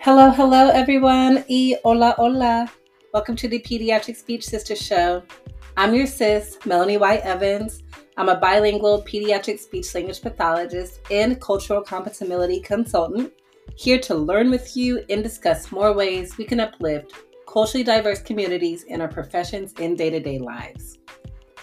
Hello, hello, everyone. E hola, hola. Welcome to the Pediatric Speech Sister Show. I'm your sis, Melanie White Evans. I'm a bilingual pediatric speech language pathologist and cultural competemility consultant, here to learn with you and discuss more ways we can uplift culturally diverse communities in our professions and day to day lives.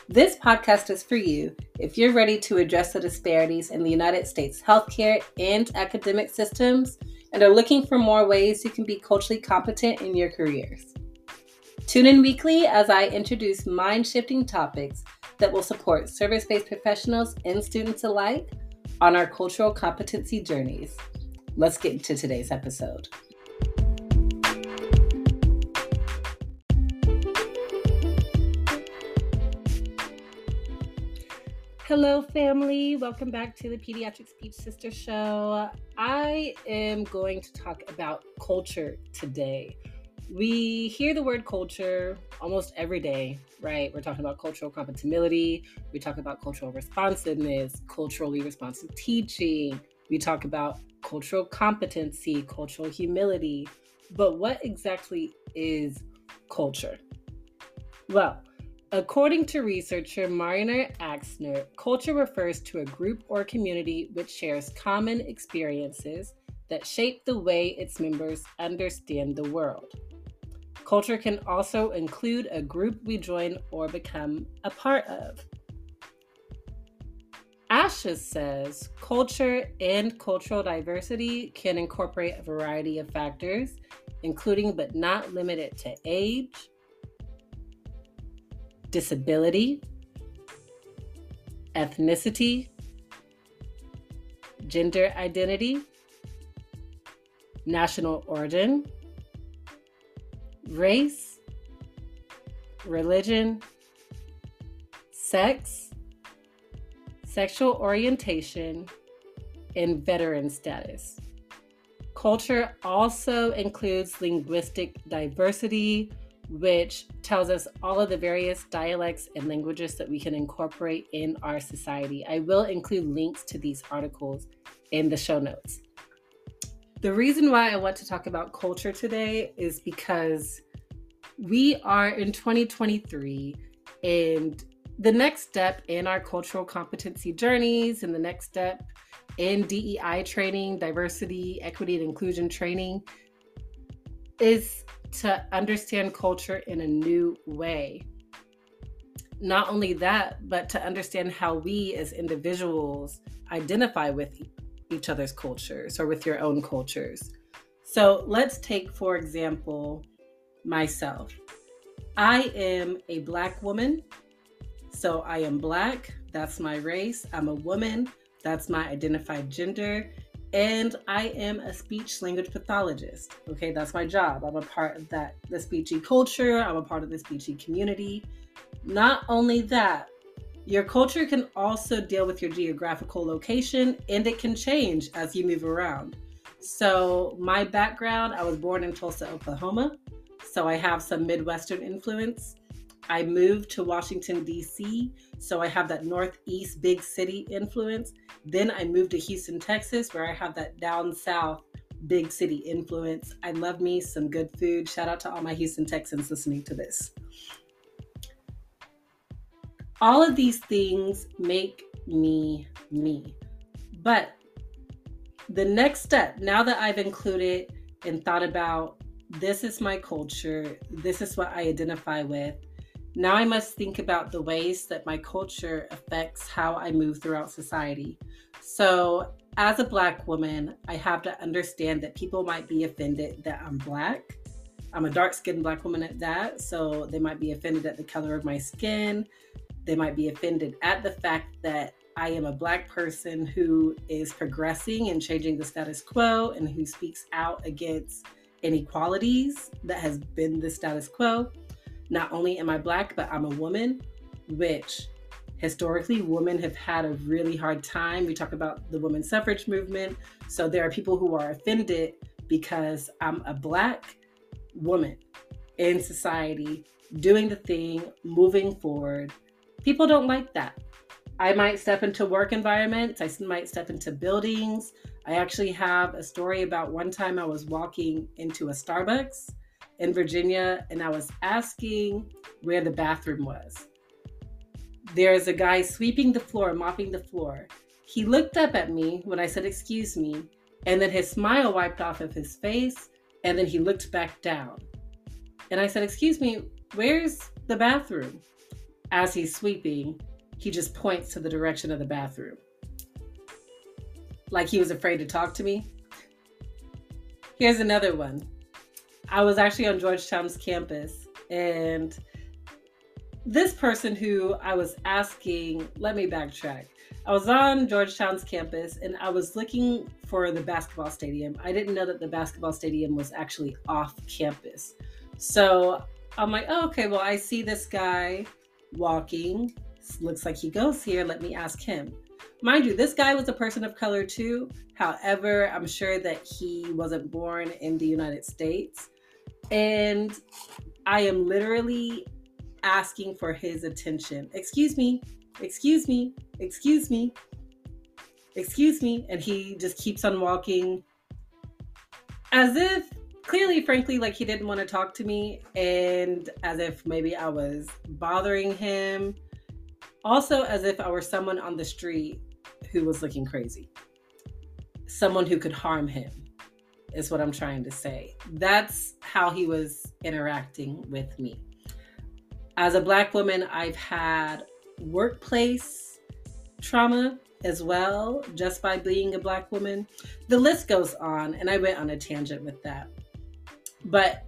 This podcast is for you if you're ready to address the disparities in the United States healthcare and academic systems and are looking for more ways you can be culturally competent in your careers. Tune in weekly as I introduce mind shifting topics that will support service based professionals and students alike on our cultural competency journeys. Let's get into today's episode. Hello, family. Welcome back to the Pediatric Speech Sister Show. I am going to talk about culture today. We hear the word culture almost every day, right? We're talking about cultural competemility, we talk about cultural responsiveness, culturally responsive teaching, we talk about cultural competency, cultural humility. But what exactly is culture? Well, According to researcher Marya Axner, culture refers to a group or community which shares common experiences that shape the way its members understand the world. Culture can also include a group we join or become a part of. ASHA says culture and cultural diversity can incorporate a variety of factors, including but not limited to age, disability, ethnicity, gender identity, national origin, race, religion, sex, sexual orientation, and veteran status. Culture also includes linguistic diversity, which tells us all of the various dialects and languages that we can incorporate in our society. I will include links to these articles in the show notes. The reason why I want to talk about culture today is because we are in 2023 and the next step in our cultural competency journeys and the next step in DEI training, diversity, equity, and inclusion training is to understand culture in a new way. Not only that, but to understand how we as individuals identify with each other's cultures or with your own cultures. So let's take, for example, myself. I am a Black woman. So I am Black, that's my race. I'm a woman, that's my identified gender and I am a speech language pathologist. Okay, that's my job. I'm a part of that the speechy culture. I'm a part of the speechy community. Not only that, your culture can also deal with your geographical location and it can change as you move around. So, my background, I was born in Tulsa, Oklahoma. So, I have some Midwestern influence. I moved to Washington, D.C., so I have that Northeast big city influence. Then I moved to Houston, Texas, where I have that down south big city influence. I love me some good food. Shout out to all my Houston Texans listening to this. All of these things make me me. But the next step, now that I've included and thought about this is my culture, this is what I identify with, now I must think about the ways that my culture affects how I move throughout society. So, as a Black woman, I have to understand that people might be offended that I'm Black. I'm a dark skinned Black woman at that. So, they might be offended at the color of my skin. They might be offended at the fact that I am a Black person who is progressing and changing the status quo and who speaks out against inequalities that has been the status quo not only am I black, but I'm a woman, which historically women have had a really hard time. We talk about the women's suffrage movement. So there are people who are offended because I'm a black woman in society doing the thing, moving forward. People don't like that. I might step into work environments, I might step into buildings. I actually have a story about one time I was walking into a Starbucks in Virginia and I was asking where the bathroom was. There's a guy sweeping the floor, mopping the floor. He looked up at me when I said, Excuse me, and then his smile wiped off of his face, and then he looked back down. And I said, Excuse me, where's the bathroom? As he's sweeping, he just points to the direction of the bathroom. Like he was afraid to talk to me. Here's another one. I was actually on Georgetown's campus, and this person who I was asking, let me backtrack. I was on Georgetown's campus and I was looking for the basketball stadium. I didn't know that the basketball stadium was actually off campus. So I'm like, oh, okay, well, I see this guy walking. Looks like he goes here. Let me ask him. Mind you, this guy was a person of color too. However, I'm sure that he wasn't born in the United States. And I am literally asking for his attention. Excuse me, excuse me, excuse me, excuse me. And he just keeps on walking as if clearly, frankly, like he didn't want to talk to me and as if maybe I was bothering him. Also, as if I were someone on the street who was looking crazy, someone who could harm him, is what I'm trying to say. That's how he was interacting with me. As a Black woman, I've had workplace trauma as well, just by being a Black woman. The list goes on, and I went on a tangent with that. But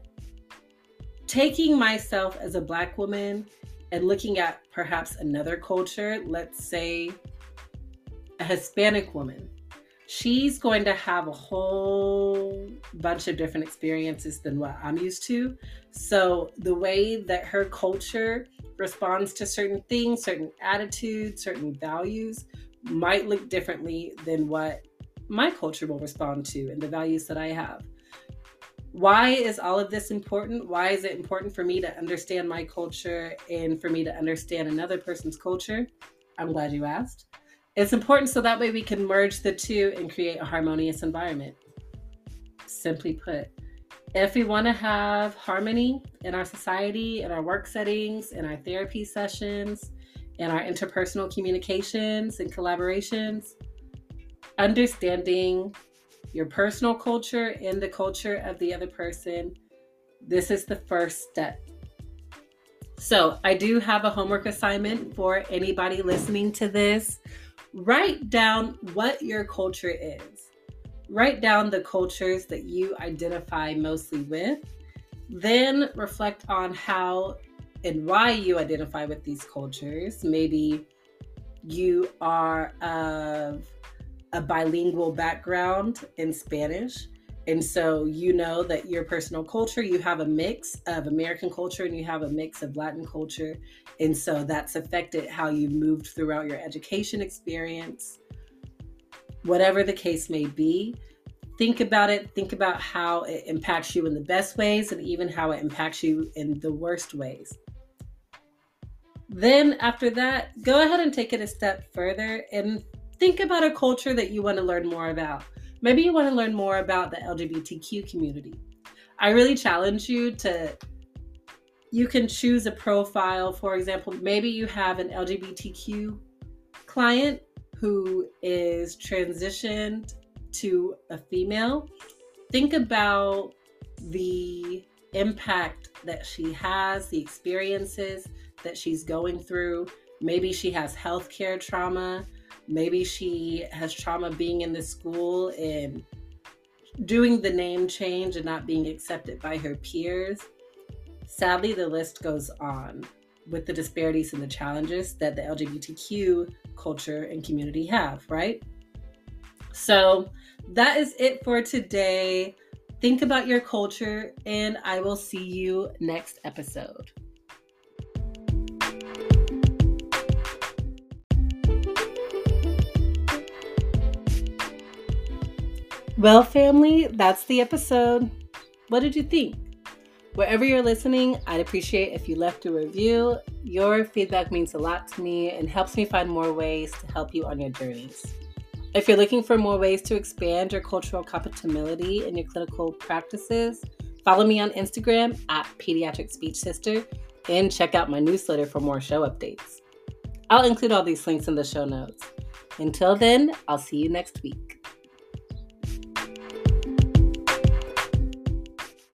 taking myself as a Black woman and looking at perhaps another culture, let's say a Hispanic woman, she's going to have a whole bunch of different experiences than what I'm used to. So the way that her culture responds to certain things, certain attitudes, certain values might look differently than what my culture will respond to and the values that I have. Why is all of this important? Why is it important for me to understand my culture and for me to understand another person's culture? I'm glad you asked. It's important so that way we can merge the two and create a harmonious environment. Simply put, if we want to have harmony in our society, in our work settings, in our therapy sessions, in our interpersonal communications and collaborations, understanding your personal culture and the culture of the other person, this is the first step. So, I do have a homework assignment for anybody listening to this. Write down what your culture is. Write down the cultures that you identify mostly with. Then reflect on how and why you identify with these cultures. Maybe you are of a bilingual background in Spanish. And so you know that your personal culture, you have a mix of American culture and you have a mix of Latin culture. And so that's affected how you moved throughout your education experience. Whatever the case may be, think about it. Think about how it impacts you in the best ways and even how it impacts you in the worst ways. Then, after that, go ahead and take it a step further and think about a culture that you want to learn more about. Maybe you want to learn more about the LGBTQ community. I really challenge you to you can choose a profile. For example, maybe you have an LGBTQ client who is transitioned to a female. Think about the impact that she has, the experiences that she's going through. Maybe she has healthcare trauma. Maybe she has trauma being in the school and doing the name change and not being accepted by her peers. Sadly, the list goes on with the disparities and the challenges that the LGBTQ culture and community have, right? So that is it for today. Think about your culture, and I will see you next episode. Well, family, that's the episode. What did you think? Wherever you're listening, I'd appreciate if you left a review. Your feedback means a lot to me and helps me find more ways to help you on your journeys. If you're looking for more ways to expand your cultural competemility in your clinical practices, follow me on Instagram at Pediatric Speech Sister and check out my newsletter for more show updates. I'll include all these links in the show notes. Until then, I'll see you next week.